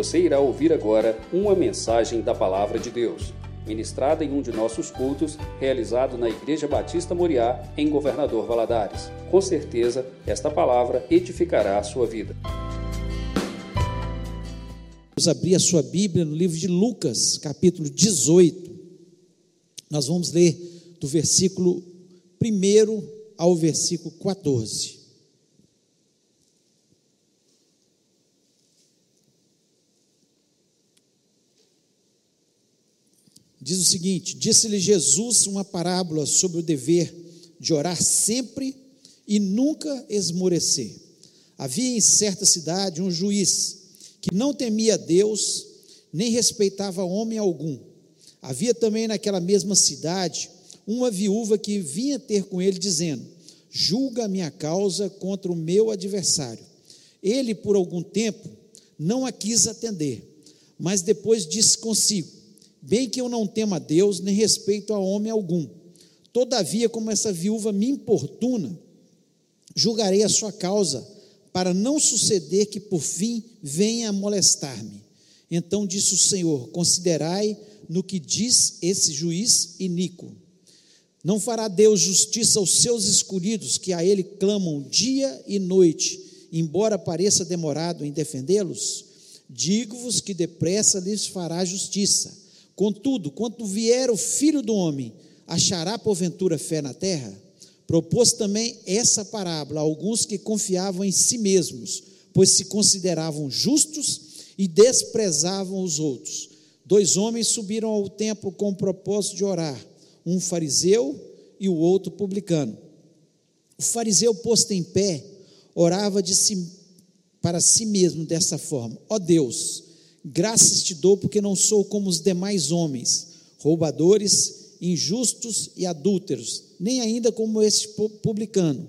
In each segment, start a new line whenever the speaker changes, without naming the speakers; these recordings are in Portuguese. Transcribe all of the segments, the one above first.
Você irá ouvir agora uma mensagem da Palavra de Deus, ministrada em um de nossos cultos, realizado na Igreja Batista Moriá, em Governador Valadares. Com certeza, esta palavra edificará a sua vida.
Vamos abrir a sua Bíblia no livro de Lucas, capítulo 18. Nós vamos ler do versículo 1 ao versículo 14. Diz o seguinte: Disse-lhe Jesus uma parábola sobre o dever de orar sempre e nunca esmorecer. Havia em certa cidade um juiz que não temia Deus, nem respeitava homem algum. Havia também naquela mesma cidade uma viúva que vinha ter com ele, dizendo: Julga a minha causa contra o meu adversário. Ele, por algum tempo, não a quis atender, mas depois disse consigo: Bem que eu não temo a Deus, nem respeito a homem algum. Todavia, como essa viúva me importuna, julgarei a sua causa, para não suceder que por fim venha molestar-me. Então disse o Senhor: Considerai no que diz esse juiz iníquo. Não fará Deus justiça aos seus escolhidos, que a Ele clamam dia e noite, embora pareça demorado em defendê-los? Digo-vos que depressa lhes fará justiça. Contudo, quando vier o filho do homem, achará porventura fé na terra? Propôs também essa parábola a alguns que confiavam em si mesmos, pois se consideravam justos e desprezavam os outros. Dois homens subiram ao templo com o propósito de orar, um fariseu e o outro publicano. O fariseu, posto em pé, orava si, para si mesmo dessa forma: Ó oh Deus, Graças te dou porque não sou como os demais homens, roubadores, injustos e adúlteros, nem ainda como este publicano.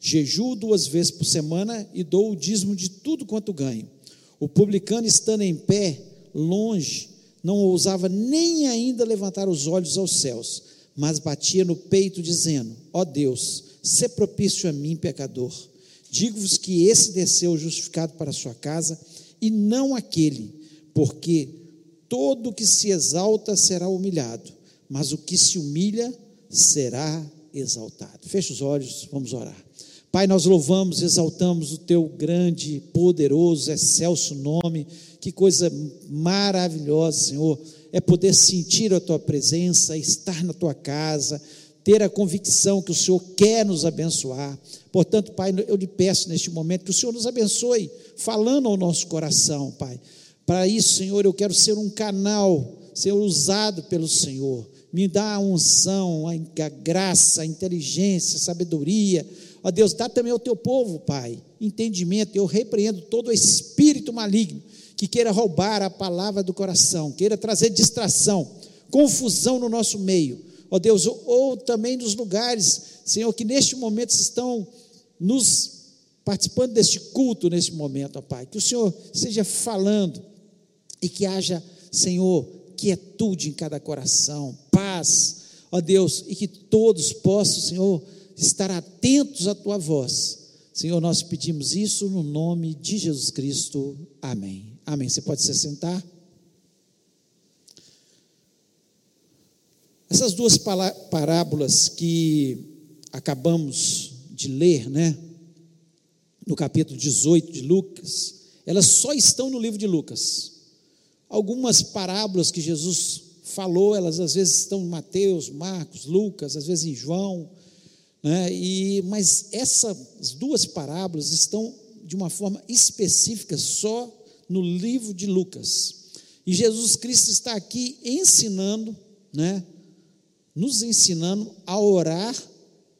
Jejuo duas vezes por semana e dou o dízimo de tudo quanto ganho. O publicano, estando em pé, longe, não ousava nem ainda levantar os olhos aos céus, mas batia no peito, dizendo: Ó oh Deus, se propício a mim, pecador. Digo-vos que esse desceu justificado para a sua casa, e não aquele porque todo que se exalta será humilhado, mas o que se humilha será exaltado. Feche os olhos, vamos orar. Pai, nós louvamos, exaltamos o teu grande, poderoso, excelso nome. Que coisa maravilhosa, Senhor, é poder sentir a tua presença, estar na tua casa, ter a convicção que o Senhor quer nos abençoar. Portanto, Pai, eu lhe peço neste momento que o Senhor nos abençoe, falando ao nosso coração, Pai para isso, Senhor, eu quero ser um canal, ser usado pelo Senhor. Me dá a unção, a graça, a inteligência, a sabedoria. Ó Deus, dá também ao teu povo, Pai, entendimento. Eu repreendo todo espírito maligno que queira roubar a palavra do coração, queira trazer distração, confusão no nosso meio. Ó Deus, ou, ou também nos lugares, Senhor, que neste momento estão nos participando deste culto neste momento, ó Pai. Que o Senhor esteja falando e que haja, Senhor, quietude em cada coração, paz, ó Deus, e que todos possam, Senhor, estar atentos à tua voz. Senhor, nós pedimos isso no nome de Jesus Cristo. Amém. Amém. Você pode se sentar? Essas duas parábolas que acabamos de ler, né? No capítulo 18 de Lucas, elas só estão no livro de Lucas. Algumas parábolas que Jesus falou, elas às vezes estão em Mateus, Marcos, Lucas, às vezes em João, né? e, mas essas duas parábolas estão de uma forma específica só no livro de Lucas. E Jesus Cristo está aqui ensinando, né? nos ensinando a orar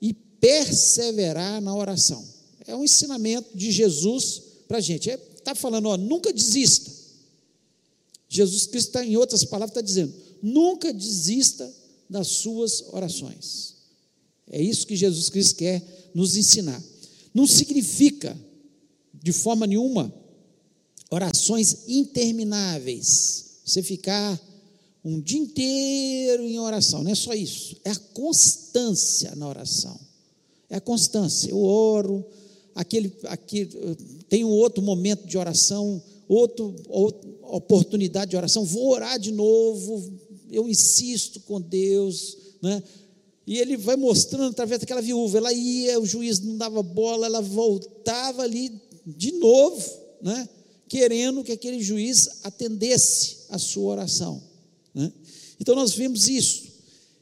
e perseverar na oração. É um ensinamento de Jesus para a gente. Está é, tá falando, ó, nunca desista. Jesus Cristo, está, em outras palavras, está dizendo: nunca desista das suas orações. É isso que Jesus Cristo quer nos ensinar. Não significa, de forma nenhuma, orações intermináveis. Você ficar um dia inteiro em oração, não é só isso, é a constância na oração. É a constância. Eu oro, aquele, aquele, tem um outro momento de oração, outro oportunidade de oração, vou orar de novo, eu insisto com Deus, né? E ele vai mostrando através daquela viúva, ela ia, o juiz não dava bola, ela voltava ali de novo, né? Querendo que aquele juiz atendesse a sua oração, né? Então nós vemos isso.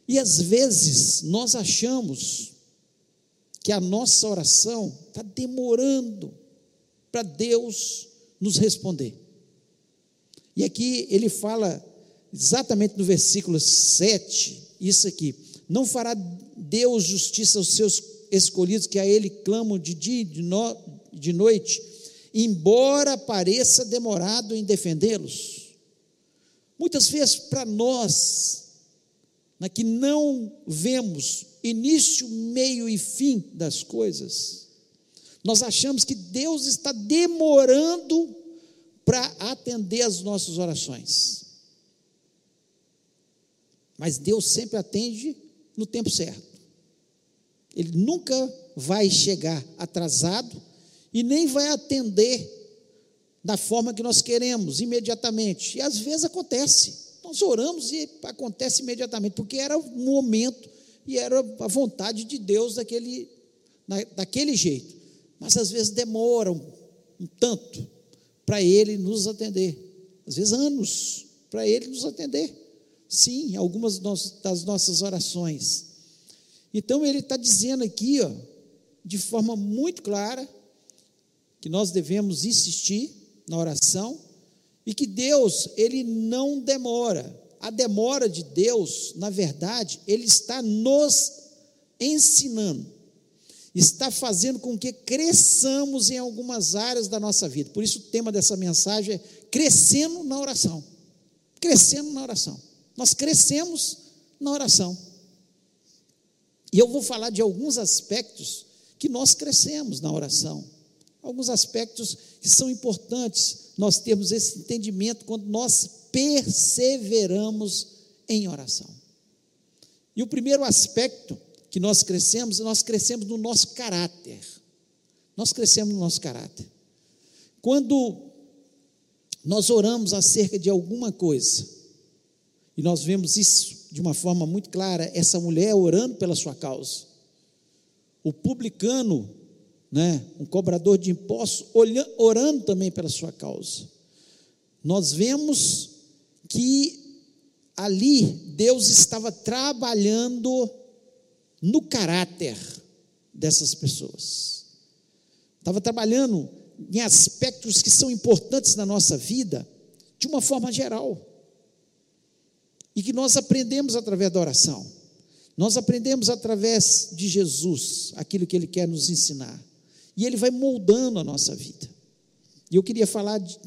E às vezes nós achamos que a nossa oração está demorando para Deus nos responder. E aqui ele fala exatamente no versículo 7, isso aqui: Não fará Deus justiça aos seus escolhidos que a ele clamam de dia e de, no, de noite, embora pareça demorado em defendê-los. Muitas vezes para nós, né, que não vemos início, meio e fim das coisas, nós achamos que Deus está demorando para atender as nossas orações. Mas Deus sempre atende no tempo certo. Ele nunca vai chegar atrasado e nem vai atender da forma que nós queremos, imediatamente. E às vezes acontece. Nós oramos e acontece imediatamente, porque era o momento e era a vontade de Deus daquele, daquele jeito. Mas às vezes demora um, um tanto para Ele nos atender. Às vezes anos para Ele nos atender. Sim, algumas das nossas orações. Então ele está dizendo aqui, ó, de forma muito clara, que nós devemos insistir na oração e que Deus, ele não demora. A demora de Deus, na verdade, ele está nos ensinando, está fazendo com que cresçamos em algumas áreas da nossa vida. Por isso, o tema dessa mensagem é crescendo na oração. Crescendo na oração. Nós crescemos na oração. E eu vou falar de alguns aspectos que nós crescemos na oração alguns aspectos que são importantes nós termos esse entendimento quando nós perseveramos em oração. E o primeiro aspecto que nós crescemos, nós crescemos no nosso caráter. Nós crescemos no nosso caráter. Quando nós oramos acerca de alguma coisa, e nós vemos isso de uma forma muito clara, essa mulher orando pela sua causa. O publicano né, um cobrador de impostos, orando também pela sua causa. Nós vemos que ali Deus estava trabalhando no caráter dessas pessoas. Estava trabalhando em aspectos que são importantes na nossa vida, de uma forma geral. E que nós aprendemos através da oração. Nós aprendemos através de Jesus aquilo que ele quer nos ensinar e ele vai moldando a nossa vida. E eu queria falar de,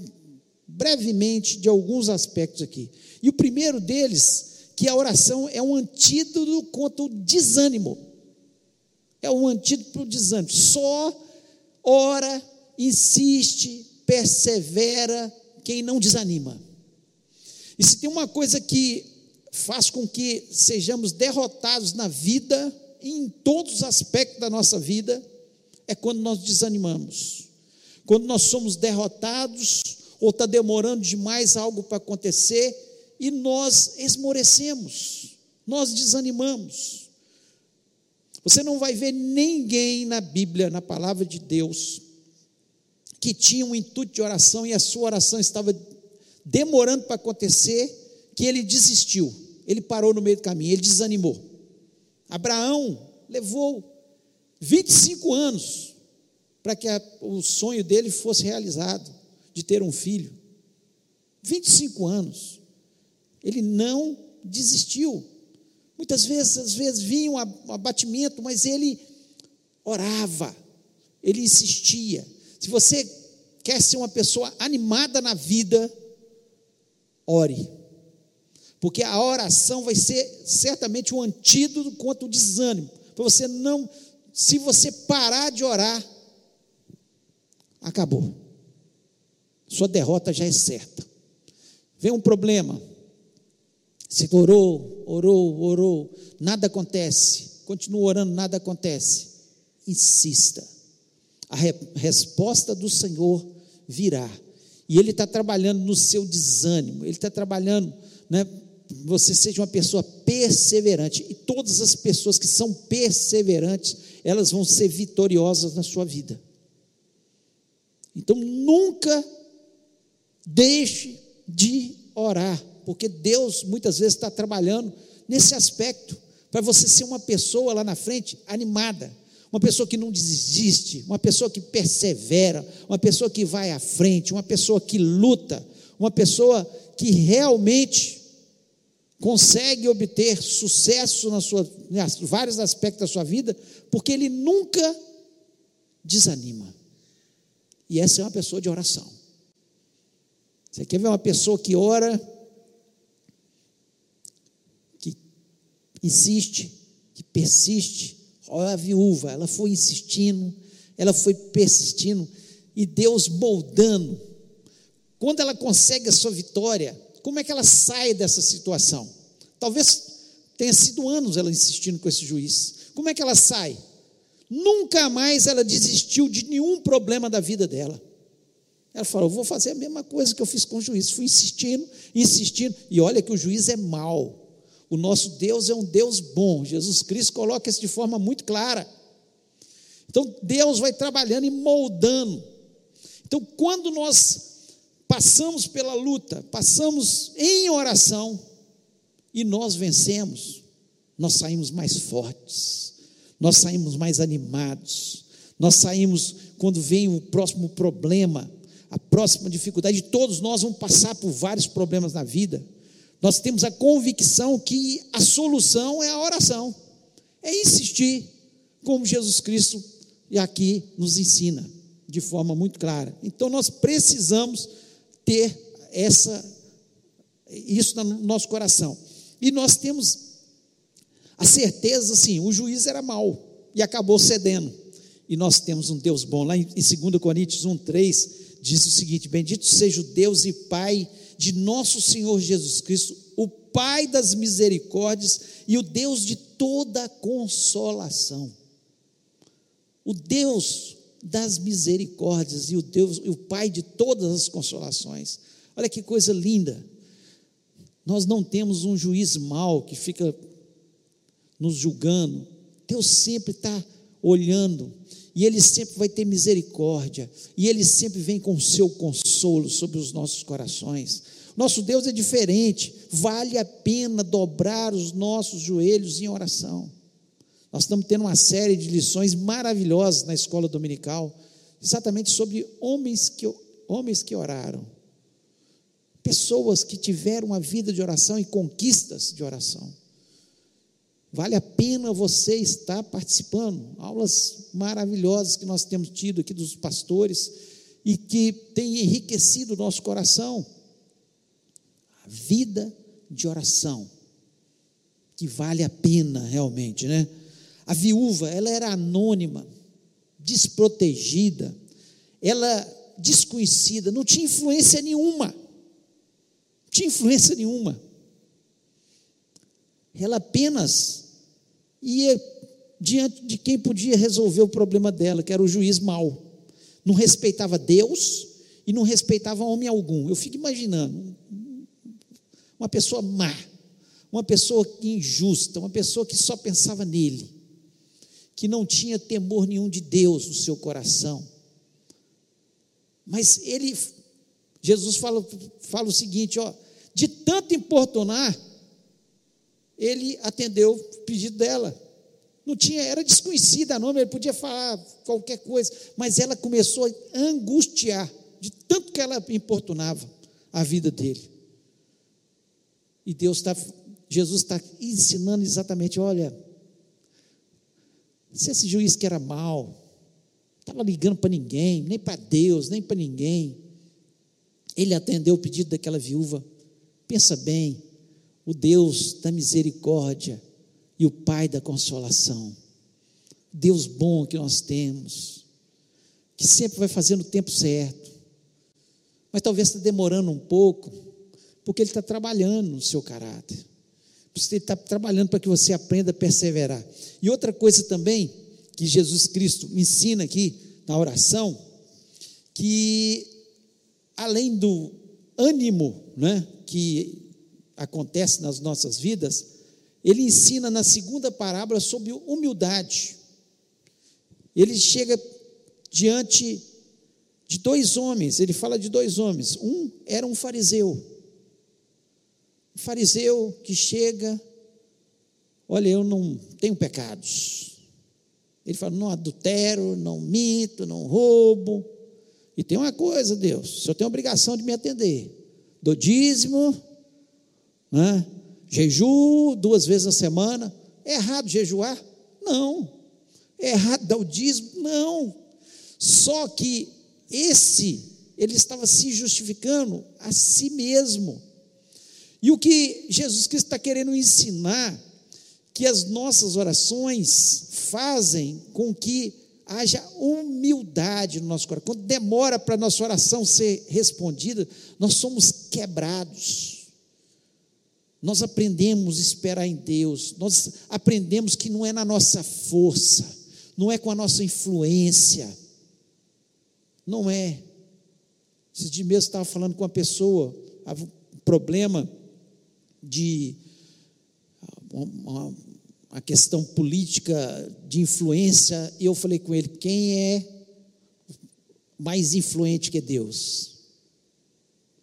brevemente de alguns aspectos aqui. E o primeiro deles, que a oração é um antídoto contra o desânimo. É um antídoto para o desânimo. Só ora, insiste, persevera quem não desanima. E se tem uma coisa que faz com que sejamos derrotados na vida, em todos os aspectos da nossa vida, é quando nós desanimamos, quando nós somos derrotados ou está demorando demais algo para acontecer e nós esmorecemos, nós desanimamos. Você não vai ver ninguém na Bíblia, na palavra de Deus, que tinha um intuito de oração e a sua oração estava demorando para acontecer, que ele desistiu, ele parou no meio do caminho, ele desanimou. Abraão levou 25 anos para que a, o sonho dele fosse realizado, de ter um filho. 25 anos. Ele não desistiu. Muitas vezes, às vezes vinha um abatimento, mas ele orava, ele insistia. Se você quer ser uma pessoa animada na vida, ore. Porque a oração vai ser certamente um antídoto contra o desânimo. Para você não se você parar de orar, acabou. Sua derrota já é certa. Vem um problema. Você orou, orou, orou, nada acontece. Continua orando, nada acontece. Insista. A re resposta do Senhor virá. E Ele está trabalhando no seu desânimo, Ele está trabalhando, né? Você seja uma pessoa perseverante. E todas as pessoas que são perseverantes, elas vão ser vitoriosas na sua vida. Então nunca deixe de orar, porque Deus muitas vezes está trabalhando nesse aspecto, para você ser uma pessoa lá na frente animada, uma pessoa que não desiste, uma pessoa que persevera, uma pessoa que vai à frente, uma pessoa que luta, uma pessoa que realmente consegue obter sucesso na sua, vários aspectos da sua vida, porque ele nunca desanima. E essa é uma pessoa de oração. Você quer ver uma pessoa que ora, que insiste, que persiste? Olha a viúva, ela foi insistindo, ela foi persistindo, e Deus moldando. Quando ela consegue a sua vitória, como é que ela sai dessa situação? Talvez tenha sido anos ela insistindo com esse juiz. Como é que ela sai? Nunca mais ela desistiu de nenhum problema da vida dela. Ela falou: vou fazer a mesma coisa que eu fiz com o juiz. Fui insistindo, insistindo. E olha que o juiz é mau. O nosso Deus é um Deus bom. Jesus Cristo coloca isso de forma muito clara. Então Deus vai trabalhando e moldando. Então, quando nós passamos pela luta, passamos em oração e nós vencemos, nós saímos mais fortes nós saímos mais animados, nós saímos quando vem o próximo problema, a próxima dificuldade, todos nós vamos passar por vários problemas na vida. Nós temos a convicção que a solução é a oração, é insistir, como Jesus Cristo aqui nos ensina de forma muito clara. Então nós precisamos ter essa isso no nosso coração. E nós temos a certeza, sim, o juiz era mau e acabou cedendo. E nós temos um Deus bom. Lá em 2 Coríntios 1, 3, diz o seguinte: Bendito seja o Deus e Pai de nosso Senhor Jesus Cristo, o Pai das misericórdias e o Deus de toda consolação. O Deus das misericórdias e o Deus, e o Pai de todas as consolações. Olha que coisa linda. Nós não temos um juiz mau que fica nos julgando. Deus sempre está olhando, e Ele sempre vai ter misericórdia, e Ele sempre vem com o seu consolo sobre os nossos corações. Nosso Deus é diferente, vale a pena dobrar os nossos joelhos em oração. Nós estamos tendo uma série de lições maravilhosas na escola dominical, exatamente sobre homens que, homens que oraram, pessoas que tiveram uma vida de oração e conquistas de oração. Vale a pena você estar participando. Aulas maravilhosas que nós temos tido aqui dos pastores e que tem enriquecido o nosso coração. A vida de oração, que vale a pena realmente, né? A viúva, ela era anônima, desprotegida, ela desconhecida, não tinha influência nenhuma. Não tinha influência nenhuma. Ela apenas ia diante de quem podia resolver o problema dela, que era o juiz mau. Não respeitava Deus e não respeitava homem algum. Eu fico imaginando uma pessoa má, uma pessoa injusta, uma pessoa que só pensava nele, que não tinha temor nenhum de Deus no seu coração. Mas ele, Jesus fala, fala o seguinte: ó, de tanto importunar, ele atendeu o pedido dela. Não tinha, era desconhecida a nome, ele podia falar qualquer coisa, mas ela começou a angustiar de tanto que ela importunava a vida dele. E Deus está, Jesus está ensinando exatamente, olha, se esse juiz que era mal, estava ligando para ninguém, nem para Deus, nem para ninguém, ele atendeu o pedido daquela viúva. Pensa bem, o Deus da misericórdia e o Pai da consolação. Deus bom que nós temos, que sempre vai fazer no tempo certo, mas talvez está demorando um pouco, porque Ele está trabalhando no seu caráter, Ele está trabalhando para que você aprenda a perseverar. E outra coisa também que Jesus Cristo me ensina aqui na oração, que além do ânimo né, que acontece nas nossas vidas, ele ensina na segunda parábola sobre humildade. Ele chega diante de dois homens, ele fala de dois homens. Um era um fariseu. Um fariseu que chega, olha, eu não tenho pecados. Ele fala: não adultero, não minto, não roubo. E tem uma coisa, Deus, o senhor tem obrigação de me atender. Do dízimo, né? Jeju duas vezes na semana. É errado jejuar? Não. É errado dar o dízimo? Não. Só que esse, ele estava se justificando a si mesmo. E o que Jesus Cristo está querendo ensinar, que as nossas orações fazem com que haja humildade no nosso coração. Quando demora para a nossa oração ser respondida, nós somos quebrados nós aprendemos a esperar em Deus, nós aprendemos que não é na nossa força, não é com a nossa influência, não é. Esse dia mesmo estava falando com uma pessoa, um problema de uma, uma questão política de influência, e eu falei com ele: quem é mais influente que Deus?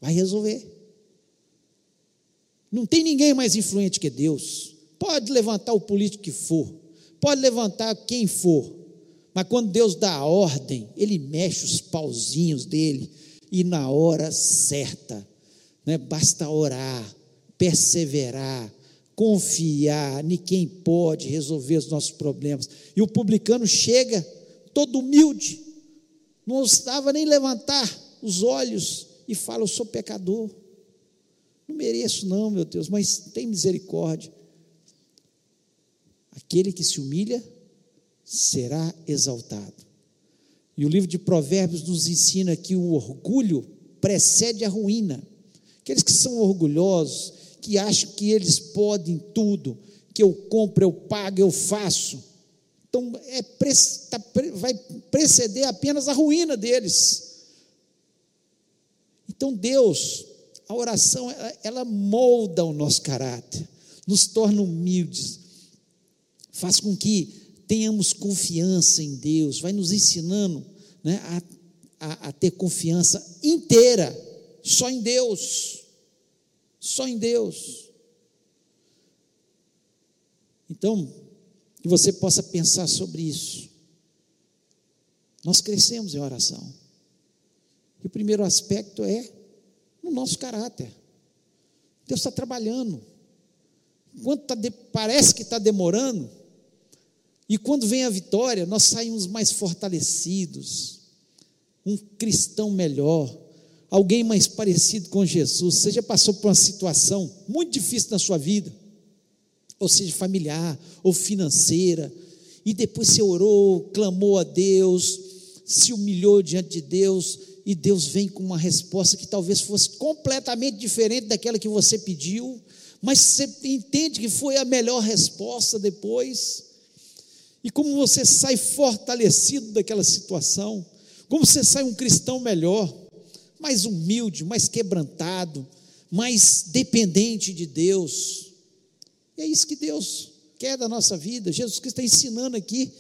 Vai resolver. Não tem ninguém mais influente que Deus. Pode levantar o político que for, pode levantar quem for, mas quando Deus dá a ordem, Ele mexe os pauzinhos dele e na hora certa, né? basta orar, perseverar, confiar, ninguém pode resolver os nossos problemas. E o publicano chega todo humilde, não estava nem levantar os olhos e fala: Eu sou pecador. Não mereço, não, meu Deus, mas tem misericórdia. Aquele que se humilha será exaltado. E o livro de Provérbios nos ensina que o orgulho precede a ruína. Aqueles que são orgulhosos, que acham que eles podem tudo, que eu compro, eu pago, eu faço. Então, é, tá, vai preceder apenas a ruína deles. Então, Deus a oração, ela, ela molda o nosso caráter, nos torna humildes, faz com que tenhamos confiança em Deus, vai nos ensinando né, a, a, a ter confiança inteira, só em Deus, só em Deus. Então, que você possa pensar sobre isso. Nós crescemos em oração. E o primeiro aspecto é no nosso caráter. Deus está trabalhando. Enquanto tá de, parece que está demorando, e quando vem a vitória, nós saímos mais fortalecidos, um cristão melhor, alguém mais parecido com Jesus. Você já passou por uma situação muito difícil na sua vida, ou seja, familiar ou financeira, e depois você orou, clamou a Deus, se humilhou diante de Deus, e Deus vem com uma resposta que talvez fosse completamente diferente daquela que você pediu, mas você entende que foi a melhor resposta depois. E como você sai fortalecido daquela situação, como você sai um cristão melhor, mais humilde, mais quebrantado, mais dependente de Deus. E é isso que Deus quer da nossa vida. Jesus Cristo está ensinando aqui.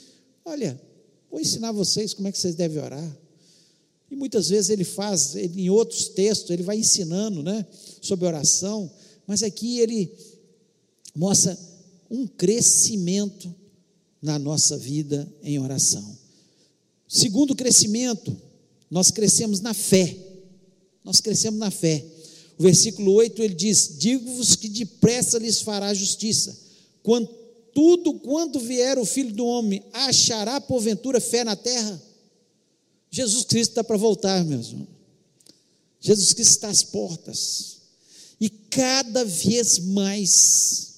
Olha, vou ensinar vocês como é que vocês devem orar. E muitas vezes ele faz, ele, em outros textos, ele vai ensinando né, sobre oração, mas aqui ele mostra um crescimento na nossa vida em oração. Segundo crescimento, nós crescemos na fé. Nós crescemos na fé. O versículo 8 ele diz: Digo-vos que depressa lhes fará justiça. Quando tudo quanto vier o filho do homem, achará porventura fé na terra? Jesus Cristo está para voltar, meus irmãos. Jesus Cristo está às portas. E cada vez mais,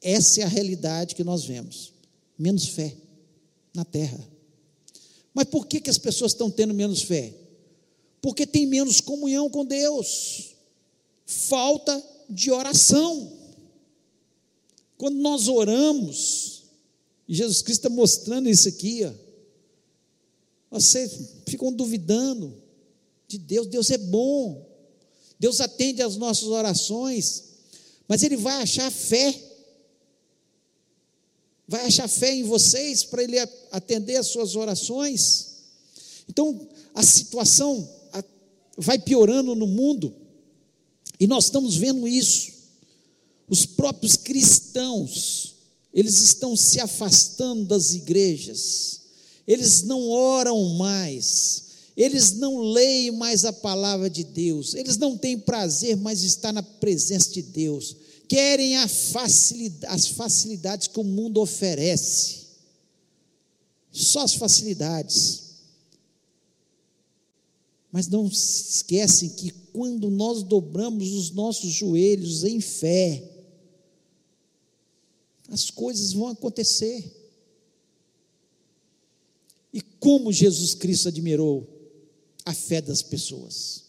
essa é a realidade que nós vemos: menos fé na terra. Mas por que, que as pessoas estão tendo menos fé? Porque tem menos comunhão com Deus, falta de oração. Quando nós oramos, Jesus Cristo está mostrando isso aqui, ó, você ficam duvidando. de Deus. Deus é bom. Deus atende às nossas orações, mas Ele vai achar fé. Vai achar fé em vocês para Ele atender às suas orações. Então, a situação vai piorando no mundo, e nós estamos vendo isso. Os próprios cristãos, eles estão se afastando das igrejas, eles não oram mais, eles não leem mais a palavra de Deus, eles não têm prazer mais estar na presença de Deus, querem facilidade, as facilidades que o mundo oferece, só as facilidades. Mas não se esquecem que quando nós dobramos os nossos joelhos em fé, as coisas vão acontecer. E como Jesus Cristo admirou a fé das pessoas.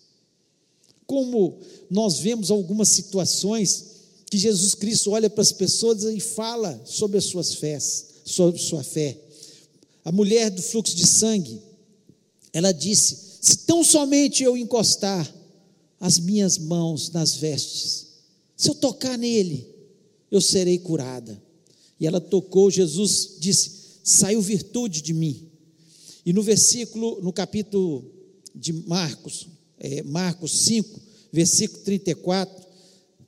Como nós vemos algumas situações que Jesus Cristo olha para as pessoas e fala sobre as suas fés, sobre sua fé. A mulher do fluxo de sangue, ela disse: se tão somente eu encostar as minhas mãos nas vestes, se eu tocar nele, eu serei curada. E ela tocou, Jesus disse: saiu virtude de mim. E no versículo, no capítulo de Marcos, é, Marcos 5, versículo 34,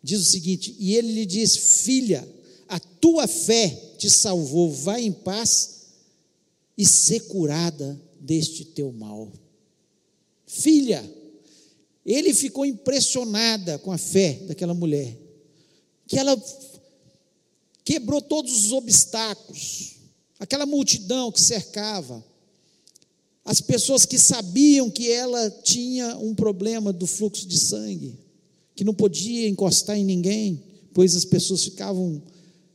diz o seguinte: E ele lhe disse: Filha, a tua fé te salvou, vai em paz e ser curada deste teu mal filha. Ele ficou impressionada com a fé daquela mulher, que ela quebrou todos os obstáculos, aquela multidão que cercava, as pessoas que sabiam que ela tinha um problema do fluxo de sangue, que não podia encostar em ninguém, pois as pessoas ficavam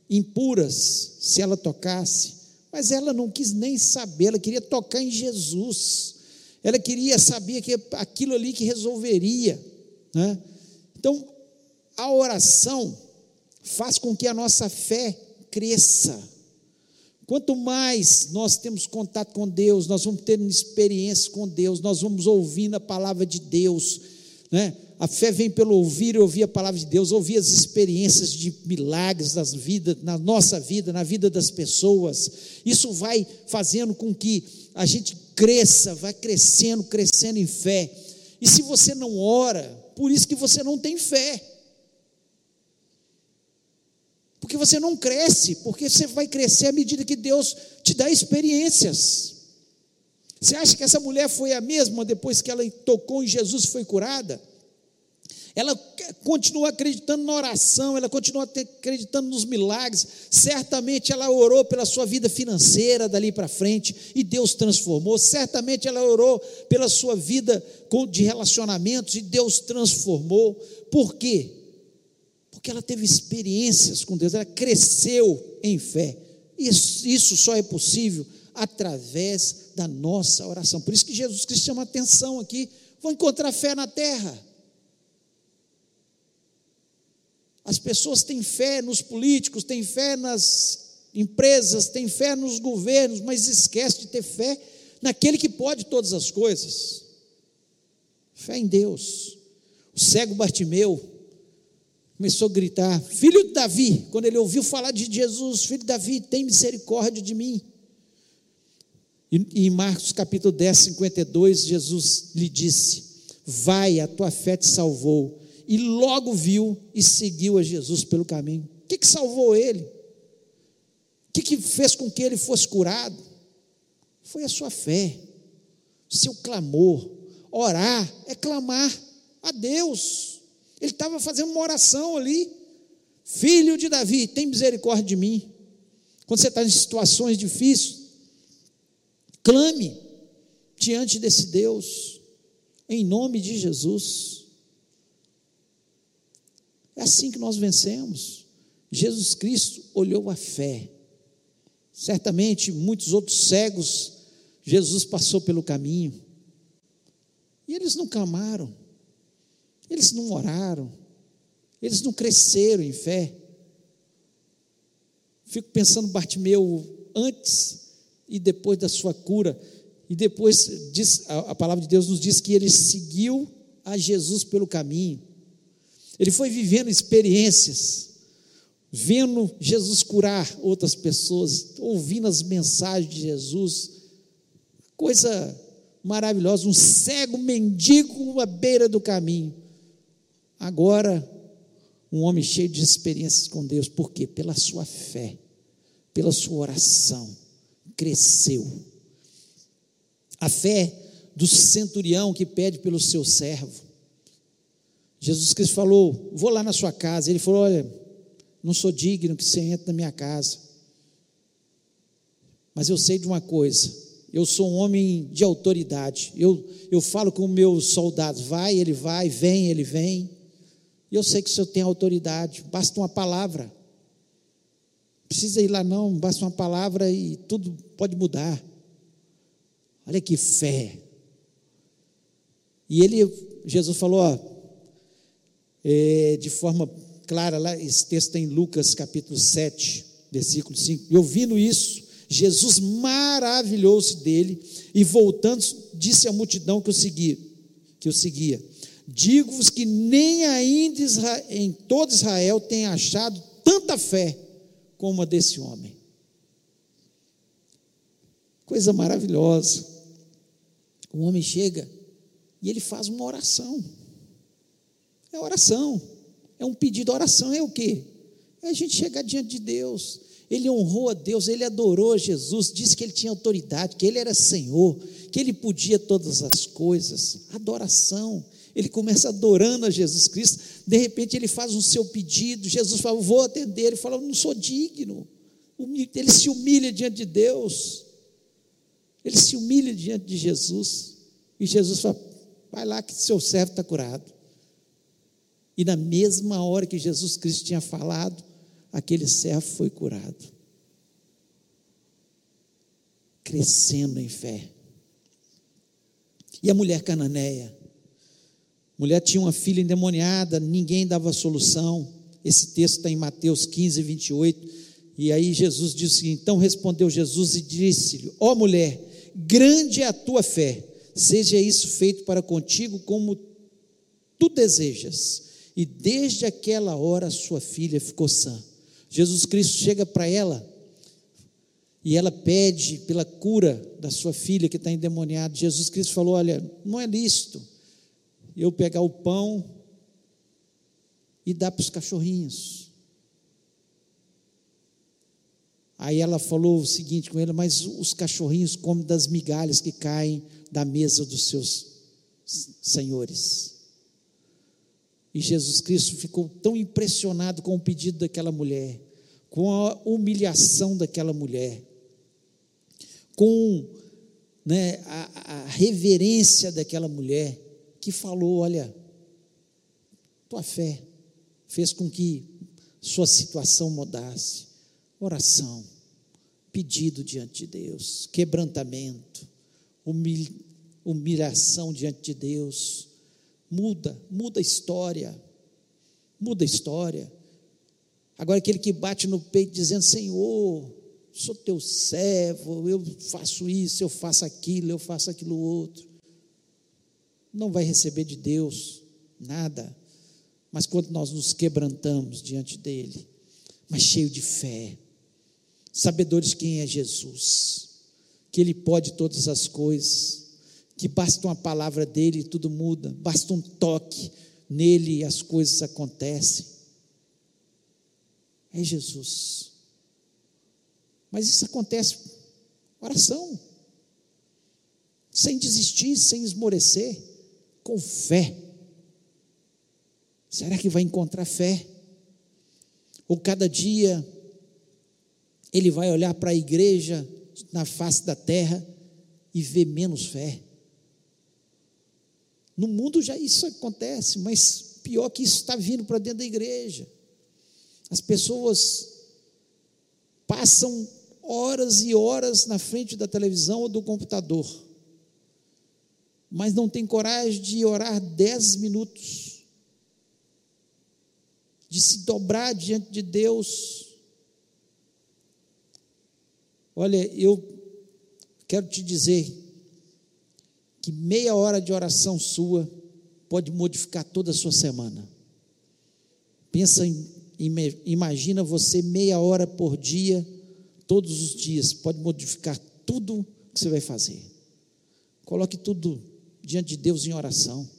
impuras se ela tocasse, mas ela não quis nem saber, ela queria tocar em Jesus. Ela queria, sabia que aquilo ali que resolveria. Né? Então, a oração faz com que a nossa fé cresça. Quanto mais nós temos contato com Deus, nós vamos ter experiência com Deus, nós vamos ouvindo a palavra de Deus. Né? A fé vem pelo ouvir e ouvir a palavra de Deus, ouvir as experiências de milagres das vidas, na nossa vida, na vida das pessoas. Isso vai fazendo com que a gente cresça, vai crescendo, crescendo em fé. E se você não ora, por isso que você não tem fé. Porque você não cresce, porque você vai crescer à medida que Deus te dá experiências. Você acha que essa mulher foi a mesma depois que ela tocou em Jesus e foi curada? ela continua acreditando na oração, ela continua acreditando nos milagres. Certamente ela orou pela sua vida financeira dali para frente e Deus transformou. Certamente ela orou pela sua vida de relacionamentos e Deus transformou. Por quê? Porque ela teve experiências com Deus, ela cresceu em fé. Isso, isso só é possível através da nossa oração. Por isso que Jesus Cristo chama atenção aqui. Vão encontrar fé na terra As pessoas têm fé nos políticos, têm fé nas empresas, têm fé nos governos, mas esquece de ter fé naquele que pode todas as coisas. Fé em Deus. O cego Bartimeu começou a gritar: Filho de Davi, quando ele ouviu falar de Jesus, filho de Davi, tem misericórdia de mim. E em Marcos capítulo 10, 52, Jesus lhe disse: Vai, a tua fé te salvou e logo viu e seguiu a Jesus pelo caminho. O que, que salvou ele? O que, que fez com que ele fosse curado? Foi a sua fé, seu clamor. Orar é clamar a Deus. Ele estava fazendo uma oração ali. Filho de Davi, tem misericórdia de mim. Quando você está em situações difíceis, clame diante desse Deus, em nome de Jesus. É assim que nós vencemos. Jesus Cristo olhou a fé. Certamente muitos outros cegos, Jesus passou pelo caminho. E eles não clamaram, eles não oraram, eles não cresceram em fé. Fico pensando Bartimeu antes e depois da sua cura. E depois diz, a, a palavra de Deus nos diz que ele seguiu a Jesus pelo caminho. Ele foi vivendo experiências, vendo Jesus curar outras pessoas, ouvindo as mensagens de Jesus. Coisa maravilhosa, um cego mendigo à beira do caminho. Agora, um homem cheio de experiências com Deus, por quê? Pela sua fé, pela sua oração, cresceu. A fé do centurião que pede pelo seu servo. Jesus Cristo falou: Vou lá na sua casa. Ele falou: Olha, não sou digno que você entre na minha casa. Mas eu sei de uma coisa: eu sou um homem de autoridade. Eu, eu falo com meus soldados: vai, ele vai, vem, ele vem. E eu sei que o senhor tem autoridade, basta uma palavra. Não precisa ir lá, não, basta uma palavra e tudo pode mudar. Olha que fé. E ele, Jesus falou, ó, é, de forma clara, lá, esse texto está em Lucas capítulo 7, versículo 5. E ouvindo isso, Jesus maravilhou-se dele e voltando disse à multidão que o seguia, que o seguia: Digo-vos que nem ainda em todo Israel tem achado tanta fé como a desse homem. Coisa maravilhosa. O homem chega e ele faz uma oração. É oração. É um pedido. oração é o quê? É a gente chegar diante de Deus ele honrou a Deus, ele adorou Jesus, disse que ele tinha autoridade, que ele era Senhor, que ele podia todas as coisas. Adoração. Ele começa adorando a Jesus Cristo, de repente ele faz o seu pedido, Jesus fala, vou atender, ele fala, não sou digno. Ele se humilha diante de Deus, ele se humilha diante de Jesus, e Jesus fala, vai lá que seu servo está curado. E na mesma hora que Jesus Cristo tinha falado, aquele servo foi curado. Crescendo em fé. E a mulher cananeia? Mulher tinha uma filha endemoniada, ninguém dava solução. Esse texto está em Mateus 15, 28. E aí Jesus disse: Então respondeu Jesus e disse-lhe: Ó oh, mulher, grande é a tua fé, seja isso feito para contigo como tu desejas. E desde aquela hora sua filha ficou sã. Jesus Cristo chega para ela e ela pede pela cura da sua filha que está endemoniada. Jesus Cristo falou: Olha, não é lícito eu pegar o pão e dar para os cachorrinhos. Aí ela falou o seguinte com ele: Mas os cachorrinhos comem das migalhas que caem da mesa dos seus senhores. E Jesus Cristo ficou tão impressionado com o pedido daquela mulher, com a humilhação daquela mulher, com né, a, a reverência daquela mulher, que falou: Olha, tua fé fez com que sua situação mudasse. Oração, pedido diante de Deus, quebrantamento, humilhação diante de Deus muda, muda a história, muda a história. Agora, aquele que bate no peito dizendo: Senhor, sou teu servo, eu faço isso, eu faço aquilo, eu faço aquilo outro, não vai receber de Deus nada. Mas quando nós nos quebrantamos diante dEle, mas cheio de fé, sabedores quem é Jesus, que Ele pode todas as coisas, que basta uma palavra dele e tudo muda, basta um toque nele e as coisas acontecem. É Jesus. Mas isso acontece oração, sem desistir, sem esmorecer, com fé. Será que vai encontrar fé? Ou cada dia ele vai olhar para a igreja na face da terra e ver menos fé? No mundo já isso acontece, mas pior que isso está vindo para dentro da igreja. As pessoas passam horas e horas na frente da televisão ou do computador, mas não tem coragem de orar dez minutos, de se dobrar diante de Deus. Olha, eu quero te dizer que meia hora de oração sua pode modificar toda a sua semana. Pensa imagina você meia hora por dia, todos os dias, pode modificar tudo que você vai fazer. Coloque tudo diante de Deus em oração.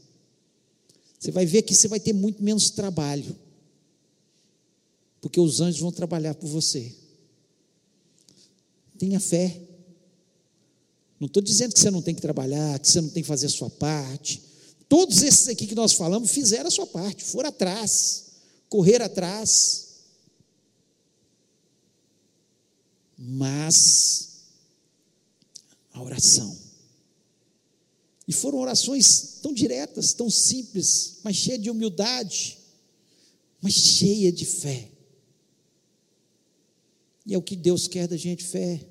Você vai ver que você vai ter muito menos trabalho, porque os anjos vão trabalhar por você. Tenha fé. Não estou dizendo que você não tem que trabalhar, que você não tem que fazer a sua parte. Todos esses aqui que nós falamos fizeram a sua parte, foram atrás, correr atrás. Mas a oração. E foram orações tão diretas, tão simples, mas cheia de humildade, mas cheia de fé. E é o que Deus quer da gente, fé.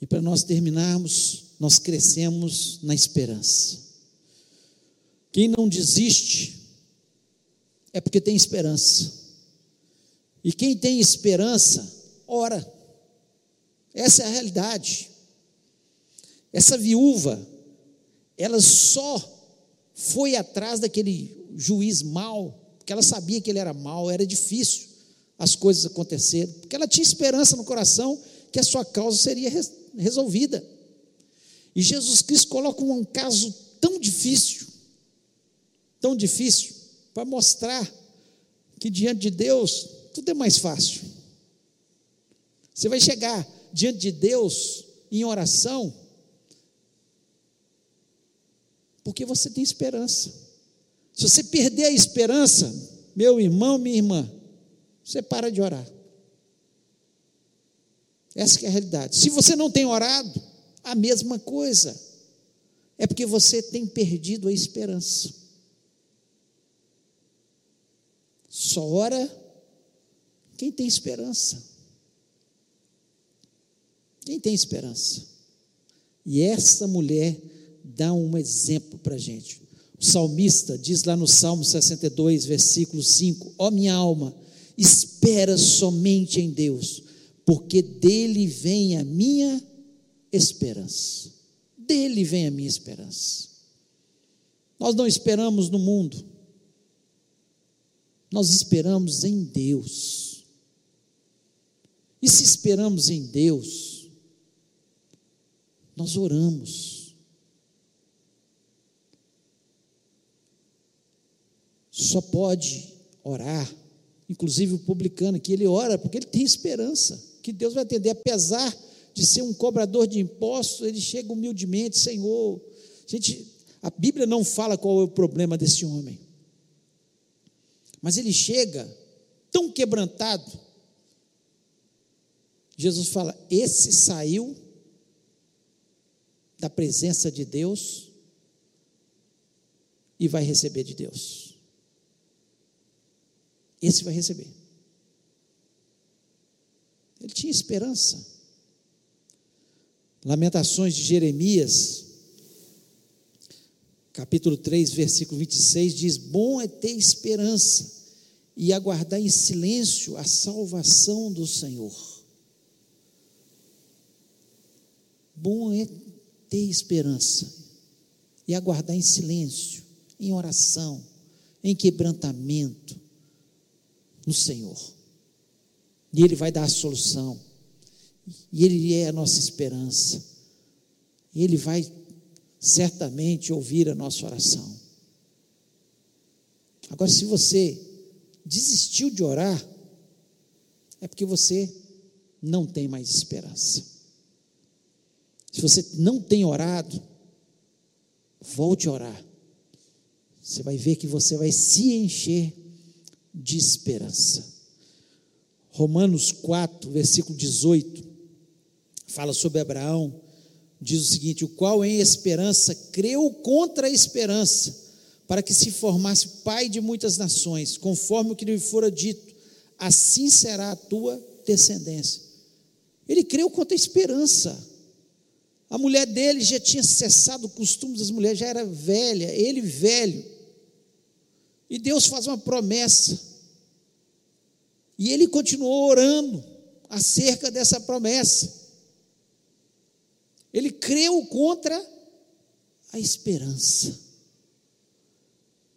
E para nós terminarmos, nós crescemos na esperança. Quem não desiste é porque tem esperança. E quem tem esperança, ora. Essa é a realidade. Essa viúva, ela só foi atrás daquele juiz mau, porque ela sabia que ele era mau, era difícil as coisas acontecerem, porque ela tinha esperança no coração que a sua causa seria resolvida. E Jesus Cristo coloca um caso tão difícil, tão difícil, para mostrar que diante de Deus tudo é mais fácil. Você vai chegar diante de Deus em oração, porque você tem esperança. Se você perder a esperança, meu irmão, minha irmã, você para de orar. Essa é a realidade. Se você não tem orado, a mesma coisa. É porque você tem perdido a esperança. Só ora quem tem esperança. Quem tem esperança? E essa mulher dá um exemplo para a gente. O salmista diz lá no Salmo 62, versículo 5: Ó minha alma, espera somente em Deus, porque dele vem a minha esperança. Dele vem a minha esperança. Nós não esperamos no mundo, nós esperamos em Deus. E se esperamos em Deus, nós oramos. Só pode orar, inclusive o publicano, que ele ora porque ele tem esperança que Deus vai atender, apesar de ser um cobrador de impostos, ele chega humildemente, Senhor. Gente, a Bíblia não fala qual é o problema desse homem, mas ele chega tão quebrantado. Jesus fala: esse saiu da presença de Deus e vai receber de Deus. Esse vai receber. Ele tinha esperança. Lamentações de Jeremias, capítulo 3, versículo 26, diz: Bom é ter esperança e aguardar em silêncio a salvação do Senhor. Bom é ter esperança e aguardar em silêncio, em oração, em quebrantamento no Senhor. E Ele vai dar a solução. E Ele é a nossa esperança. E Ele vai certamente ouvir a nossa oração. Agora, se você desistiu de orar, é porque você não tem mais esperança. Se você não tem orado, volte a orar. Você vai ver que você vai se encher de esperança. Romanos 4, versículo 18, fala sobre Abraão, diz o seguinte: o qual em esperança creu contra a esperança, para que se formasse pai de muitas nações, conforme o que lhe fora dito, assim será a tua descendência. Ele creu contra a esperança. A mulher dele já tinha cessado o costume das mulheres, já era velha, ele velho. E Deus faz uma promessa e ele continuou orando acerca dessa promessa. Ele creu contra a esperança.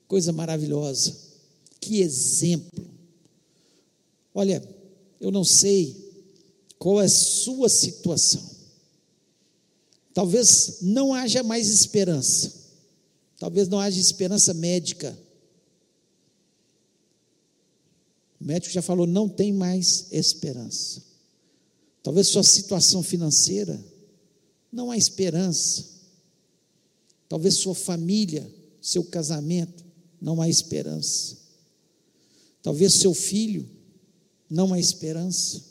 Coisa maravilhosa. Que exemplo. Olha, eu não sei qual é a sua situação. Talvez não haja mais esperança. Talvez não haja esperança médica. O médico já falou: não tem mais esperança. Talvez sua situação financeira, não há esperança. Talvez sua família, seu casamento, não há esperança. Talvez seu filho, não há esperança.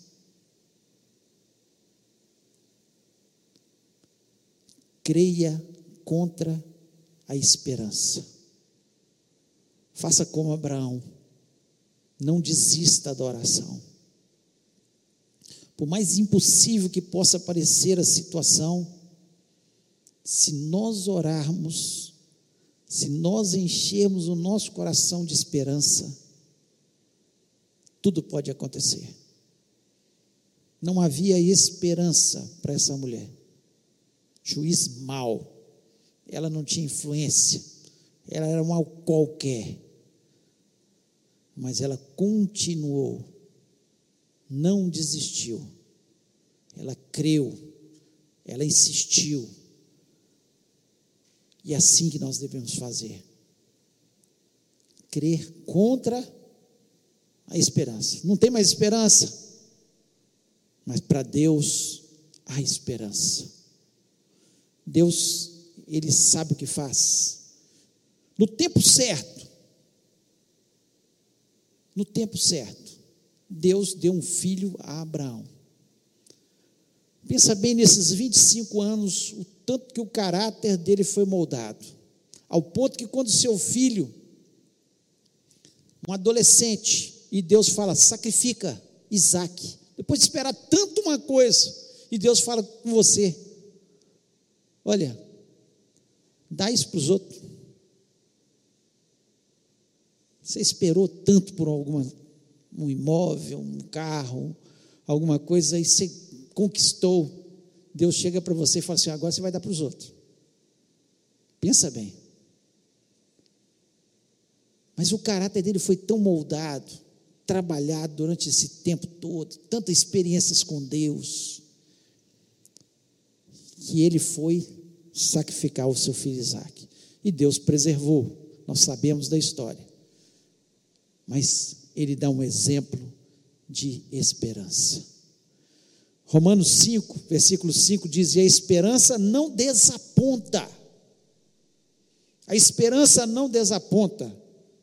Creia contra a esperança. Faça como Abraão. Não desista da oração. Por mais impossível que possa parecer a situação, se nós orarmos, se nós enchermos o nosso coração de esperança, tudo pode acontecer. Não havia esperança para essa mulher. Juiz mau. Ela não tinha influência. Ela era mal qualquer mas ela continuou, não desistiu, ela creu, ela insistiu. E é assim que nós devemos fazer. Crer contra a esperança. Não tem mais esperança, mas para Deus há esperança. Deus, Ele sabe o que faz. No tempo certo, no tempo certo, Deus deu um filho a Abraão. Pensa bem nesses 25 anos, o tanto que o caráter dele foi moldado, ao ponto que quando seu filho, um adolescente, e Deus fala, sacrifica Isaac, depois de esperar tanto uma coisa, e Deus fala com você, olha, dá isso para os outros. Você esperou tanto por alguma, um imóvel, um carro, alguma coisa, e você conquistou. Deus chega para você e fala assim: agora você vai dar para os outros. Pensa bem. Mas o caráter dele foi tão moldado, trabalhado durante esse tempo todo, tantas experiências com Deus, que ele foi sacrificar o seu filho Isaac. E Deus preservou. Nós sabemos da história mas ele dá um exemplo de esperança. Romanos 5, versículo 5 diz: E a esperança não desaponta. A esperança não desaponta.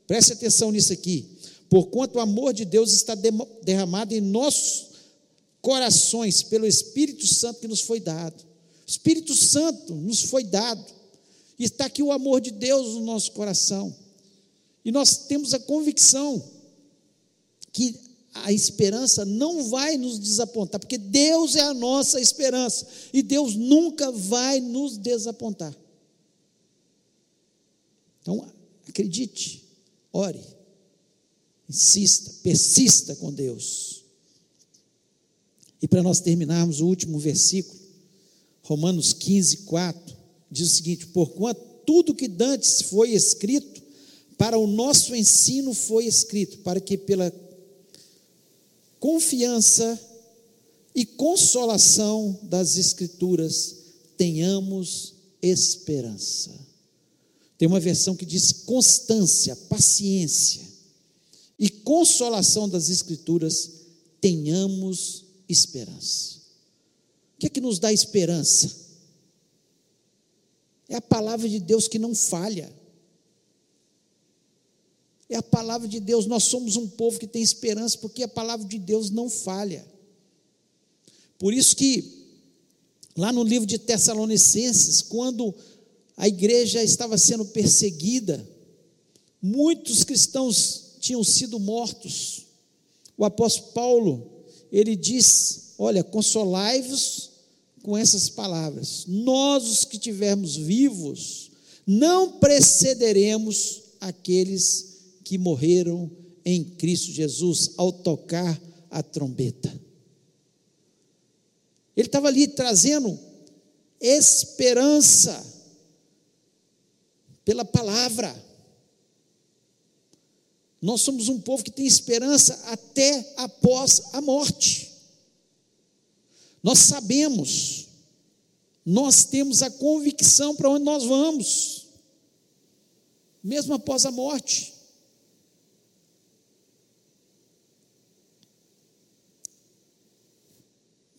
Preste atenção nisso aqui. Porquanto o amor de Deus está derramado em nossos corações pelo Espírito Santo que nos foi dado. O Espírito Santo nos foi dado. E está aqui o amor de Deus no nosso coração. E nós temos a convicção que a esperança não vai nos desapontar, porque Deus é a nossa esperança e Deus nunca vai nos desapontar. Então, acredite, ore, insista, persista com Deus. E para nós terminarmos o último versículo, Romanos 15, 4, diz o seguinte: Porquanto tudo que dantes foi escrito, para o nosso ensino foi escrito, para que pela confiança e consolação das Escrituras tenhamos esperança. Tem uma versão que diz constância, paciência e consolação das Escrituras, tenhamos esperança. O que é que nos dá esperança? É a palavra de Deus que não falha é a palavra de Deus. Nós somos um povo que tem esperança, porque a palavra de Deus não falha. Por isso que, lá no livro de Tessalonicenses, quando a igreja estava sendo perseguida, muitos cristãos tinham sido mortos. O apóstolo Paulo, ele diz: Olha, consolai-vos com essas palavras. Nós, os que tivermos vivos, não precederemos aqueles que morreram em Cristo Jesus ao tocar a trombeta. Ele estava ali trazendo esperança pela palavra. Nós somos um povo que tem esperança até após a morte. Nós sabemos, nós temos a convicção para onde nós vamos, mesmo após a morte.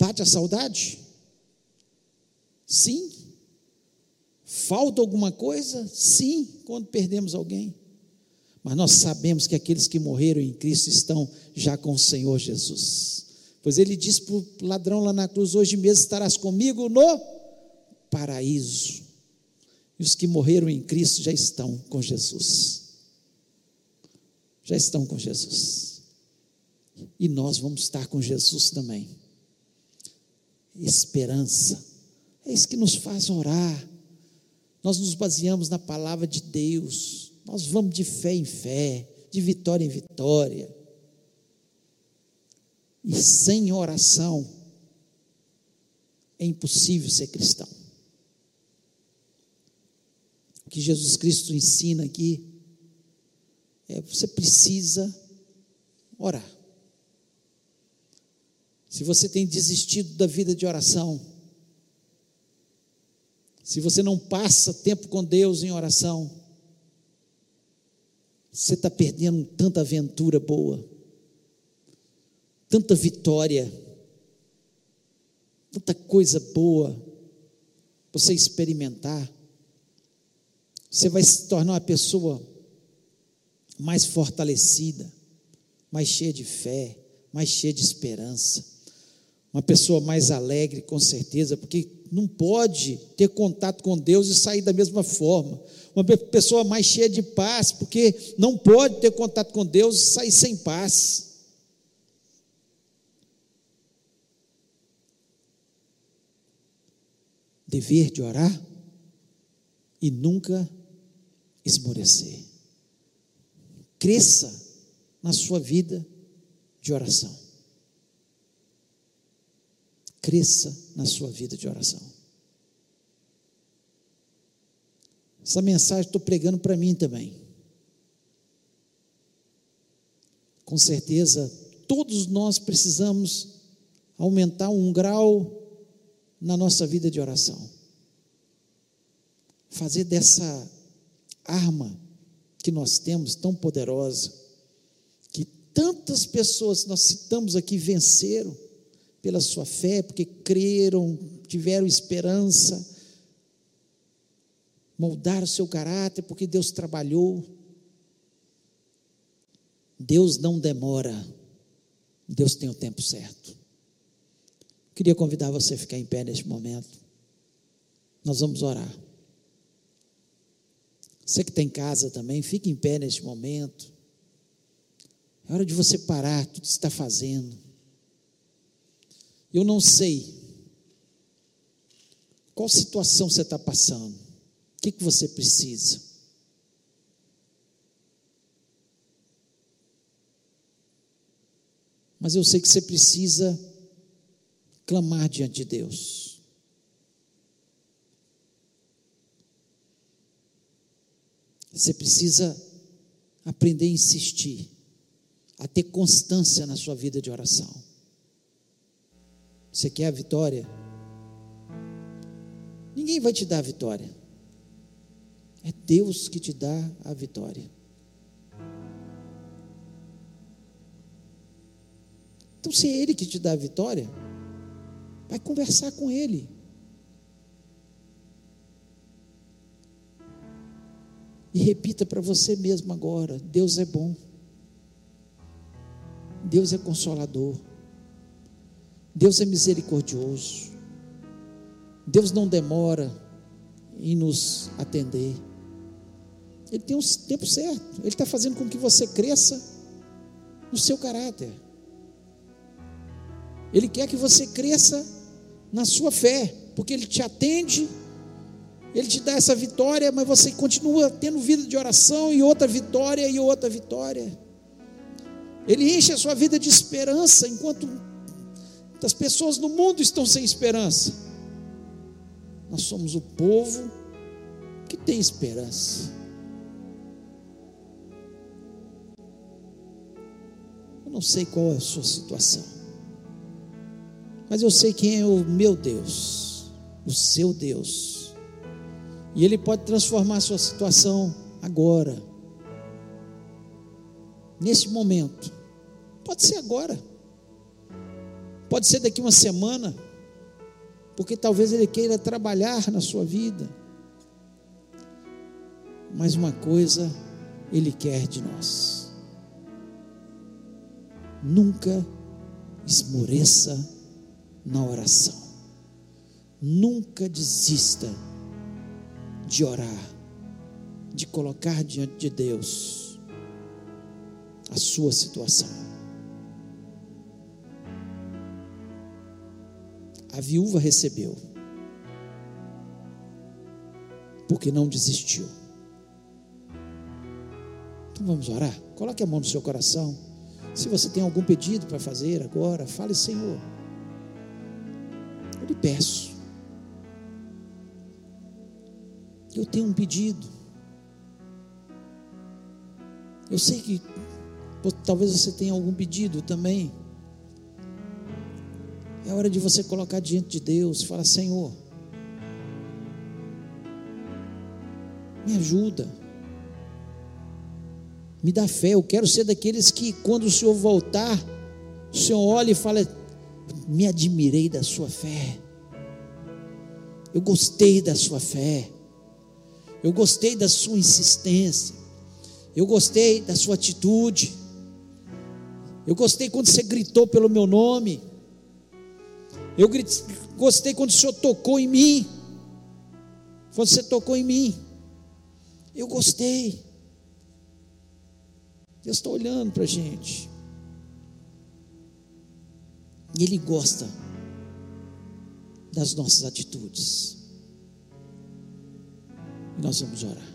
Bate a saudade? Sim. Falta alguma coisa? Sim, quando perdemos alguém. Mas nós sabemos que aqueles que morreram em Cristo estão já com o Senhor Jesus. Pois ele disse para o ladrão lá na cruz: Hoje mesmo estarás comigo no paraíso. E os que morreram em Cristo já estão com Jesus. Já estão com Jesus. E nós vamos estar com Jesus também. Esperança. É isso que nos faz orar. Nós nos baseamos na palavra de Deus. Nós vamos de fé em fé, de vitória em vitória. E sem oração é impossível ser cristão. O que Jesus Cristo ensina aqui é você precisa orar. Se você tem desistido da vida de oração, se você não passa tempo com Deus em oração, você está perdendo tanta aventura boa, tanta vitória, tanta coisa boa você experimentar. Você vai se tornar uma pessoa mais fortalecida, mais cheia de fé, mais cheia de esperança, uma pessoa mais alegre, com certeza, porque não pode ter contato com Deus e sair da mesma forma uma pessoa mais cheia de paz, porque não pode ter contato com Deus e sair sem paz. Dever de orar e nunca esmorecer. Cresça na sua vida de oração. Cresça na sua vida de oração. Essa mensagem estou pregando para mim também. Com certeza, todos nós precisamos aumentar um grau na nossa vida de oração. Fazer dessa arma que nós temos tão poderosa, que tantas pessoas nós citamos aqui venceram pela sua fé, porque creram, tiveram esperança, moldar o seu caráter, porque Deus trabalhou. Deus não demora, Deus tem o tempo certo. Queria convidar você a ficar em pé neste momento. Nós vamos orar. Você que está em casa também, fique em pé neste momento. É hora de você parar tudo que está fazendo. Eu não sei qual situação você está passando que, que você precisa? Mas eu sei que você precisa clamar diante de Deus. Você precisa aprender a insistir, a ter constância na sua vida de oração. Você quer a vitória? Ninguém vai te dar a vitória. É Deus que te dá a vitória. Então, se é Ele que te dá a vitória, vai conversar com Ele. E repita para você mesmo agora: Deus é bom. Deus é consolador. Deus é misericordioso. Deus não demora em nos atender. Ele tem um tempo certo. Ele está fazendo com que você cresça no seu caráter. Ele quer que você cresça na sua fé, porque Ele te atende, Ele te dá essa vitória, mas você continua tendo vida de oração e outra vitória e outra vitória. Ele enche a sua vida de esperança, enquanto as pessoas no mundo estão sem esperança. Nós somos o povo que tem esperança. Eu não sei qual é a sua situação, mas eu sei quem é o meu Deus, o seu Deus, e Ele pode transformar a sua situação agora, nesse momento. Pode ser agora, pode ser daqui uma semana, porque talvez Ele queira trabalhar na sua vida. Mas uma coisa Ele quer de nós: nunca esmoreça na oração, nunca desista de orar, de colocar diante de Deus a sua situação. A viúva recebeu, porque não desistiu. Então vamos orar. Coloque a mão no seu coração. Se você tem algum pedido para fazer agora, fale, Senhor. Eu lhe peço. Eu tenho um pedido. Eu sei que talvez você tenha algum pedido também. É hora de você colocar diante de Deus e falar: Senhor, me ajuda, me dá fé. Eu quero ser daqueles que, quando o Senhor voltar, o Senhor olha e fala: Me admirei da sua fé, eu gostei da sua fé, eu gostei da sua insistência, eu gostei da sua atitude, eu gostei quando você gritou pelo meu nome. Eu gostei quando o Senhor tocou em mim. Você tocou em mim. Eu gostei. Deus está olhando para a gente. E Ele gosta das nossas atitudes. E nós vamos orar.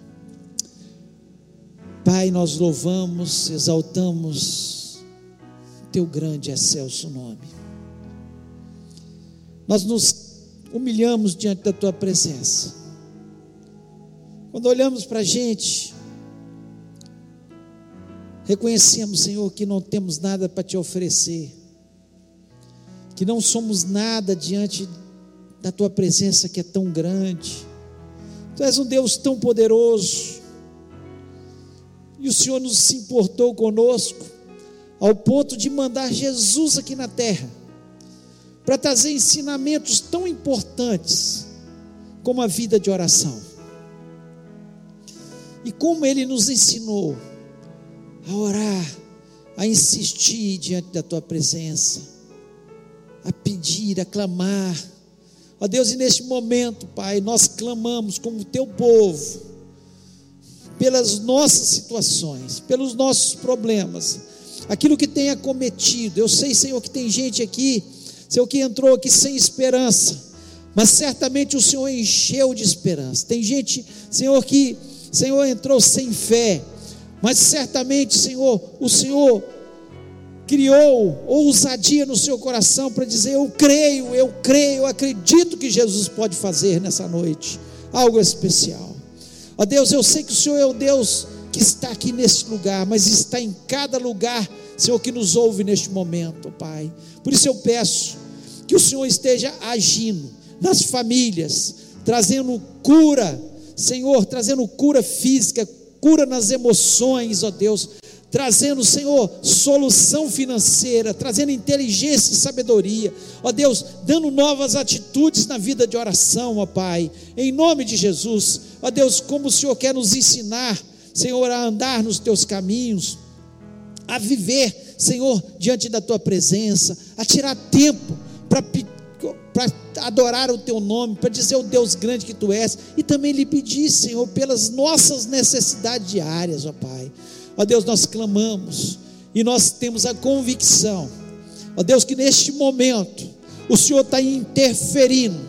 Pai, nós louvamos, exaltamos Teu grande e excelso nome nós nos humilhamos diante da tua presença. Quando olhamos para a gente, reconhecemos, Senhor, que não temos nada para te oferecer, que não somos nada diante da tua presença que é tão grande. Tu és um Deus tão poderoso, e o Senhor nos importou conosco, ao ponto de mandar Jesus aqui na terra para trazer ensinamentos tão importantes como a vida de oração. E como ele nos ensinou a orar, a insistir diante da tua presença, a pedir, a clamar. Ó Deus, e neste momento, Pai, nós clamamos como teu povo, pelas nossas situações, pelos nossos problemas, aquilo que tem acometido. Eu sei, Senhor, que tem gente aqui Senhor que entrou aqui sem esperança, mas certamente o Senhor encheu de esperança. Tem gente, Senhor, que Senhor entrou sem fé, mas certamente, Senhor, o Senhor criou ousadia no seu coração para dizer: Eu creio, eu creio, eu acredito que Jesus pode fazer nessa noite algo especial. Ó Deus, eu sei que o Senhor é o Deus que está aqui nesse lugar, mas está em cada lugar, Senhor, que nos ouve neste momento, Pai. Por isso eu peço que o Senhor esteja agindo nas famílias, trazendo cura, Senhor, trazendo cura física, cura nas emoções, ó Deus, trazendo, Senhor, solução financeira, trazendo inteligência e sabedoria, ó Deus, dando novas atitudes na vida de oração, ó Pai, em nome de Jesus, ó Deus, como o Senhor quer nos ensinar, Senhor, a andar nos teus caminhos, a viver Senhor, diante da tua presença, a tirar tempo para adorar o teu nome, para dizer o Deus grande que tu és, e também lhe pedir, Senhor, pelas nossas necessidades diárias, ó Pai. Ó Deus, nós clamamos e nós temos a convicção, ó Deus, que neste momento o Senhor está interferindo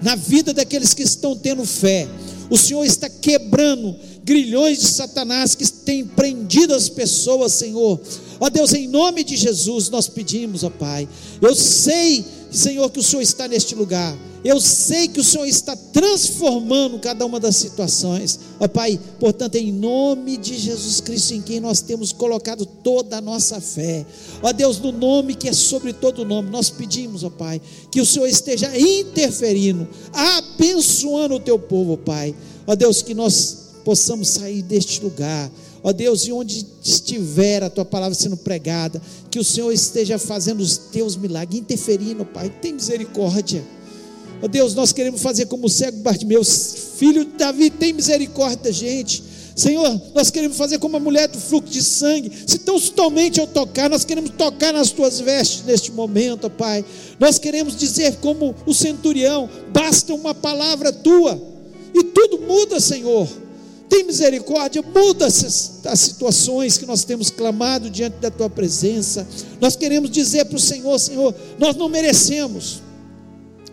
na vida daqueles que estão tendo fé, o Senhor está quebrando grilhões de Satanás que têm prendido as pessoas, Senhor. Ó Deus, em nome de Jesus nós pedimos, ó Pai. Eu sei, Senhor, que o Senhor está neste lugar. Eu sei que o Senhor está transformando cada uma das situações. Ó Pai, portanto, em nome de Jesus Cristo, em quem nós temos colocado toda a nossa fé. Ó Deus, no nome que é sobre todo nome, nós pedimos, ó Pai, que o Senhor esteja interferindo, abençoando o teu povo, Pai. Ó Deus, que nós possamos sair deste lugar Ó Deus, e onde estiver a tua palavra sendo pregada, que o Senhor esteja fazendo os teus milagres, interferindo, Pai, tem misericórdia. Ó Deus, nós queremos fazer como o cego Bartimeu, filho de Davi, tem misericórdia gente. Senhor, nós queremos fazer como a mulher do fluxo de sangue. Se tão somente eu tocar, nós queremos tocar nas tuas vestes neste momento, Pai. Nós queremos dizer como o centurião: basta uma palavra tua, e tudo muda, Senhor. Tem misericórdia, muda as, situações que nós temos clamado diante da tua presença. Nós queremos dizer para o Senhor: Senhor, nós não merecemos,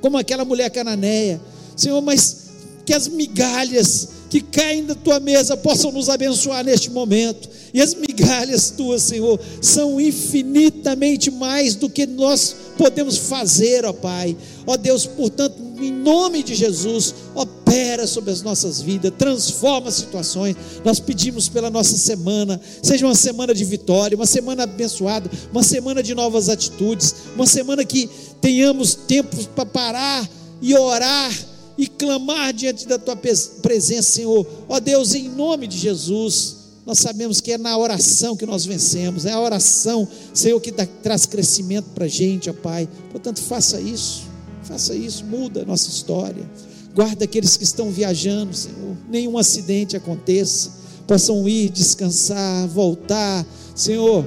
como aquela mulher cananeia, Senhor, mas que as migalhas que caem da tua mesa possam nos abençoar neste momento. E as migalhas tuas, Senhor, são infinitamente mais do que nós podemos fazer, ó Pai. Ó Deus, portanto, em nome de Jesus, opera sobre as nossas vidas, transforma situações. Nós pedimos pela nossa semana, seja uma semana de vitória, uma semana abençoada, uma semana de novas atitudes, uma semana que tenhamos tempo para parar e orar e clamar diante da tua presença, Senhor. Ó Deus, em nome de Jesus. Nós sabemos que é na oração que nós vencemos, é a oração, Senhor, que dá, traz crescimento para a gente, ó Pai. Portanto, faça isso. Faça isso, muda a nossa história. Guarda aqueles que estão viajando, Senhor. Nenhum acidente aconteça. Possam ir, descansar, voltar, Senhor,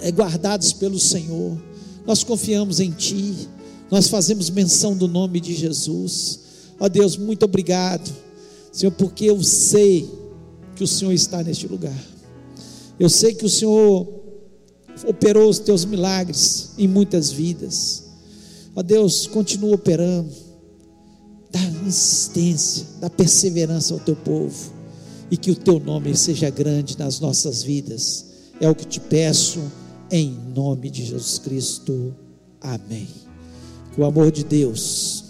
é, guardados pelo Senhor. Nós confiamos em Ti. Nós fazemos menção do nome de Jesus. Ó Deus, muito obrigado, Senhor, porque eu sei que o Senhor está neste lugar. Eu sei que o Senhor operou os teus milagres em muitas vidas. Ó Deus, continua operando. Dá insistência, dá perseverança ao teu povo. E que o teu nome seja grande nas nossas vidas. É o que te peço, em nome de Jesus Cristo. Amém. Que o amor de Deus,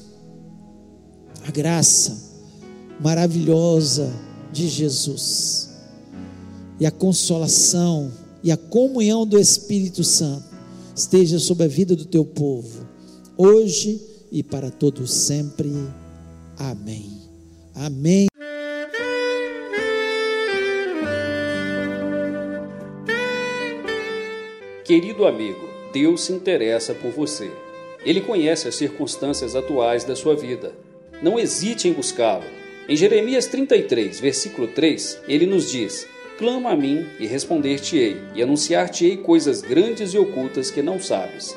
a graça maravilhosa de Jesus e a consolação e a comunhão do Espírito Santo esteja sobre a vida do teu povo hoje e para todos sempre. Amém. Amém.
Querido amigo, Deus se interessa por você. Ele conhece as circunstâncias atuais da sua vida. Não hesite em buscá-lo. Em Jeremias 33, versículo 3, ele nos diz: Clama a mim e responder-te-ei, e anunciar-te-ei coisas grandes e ocultas que não sabes.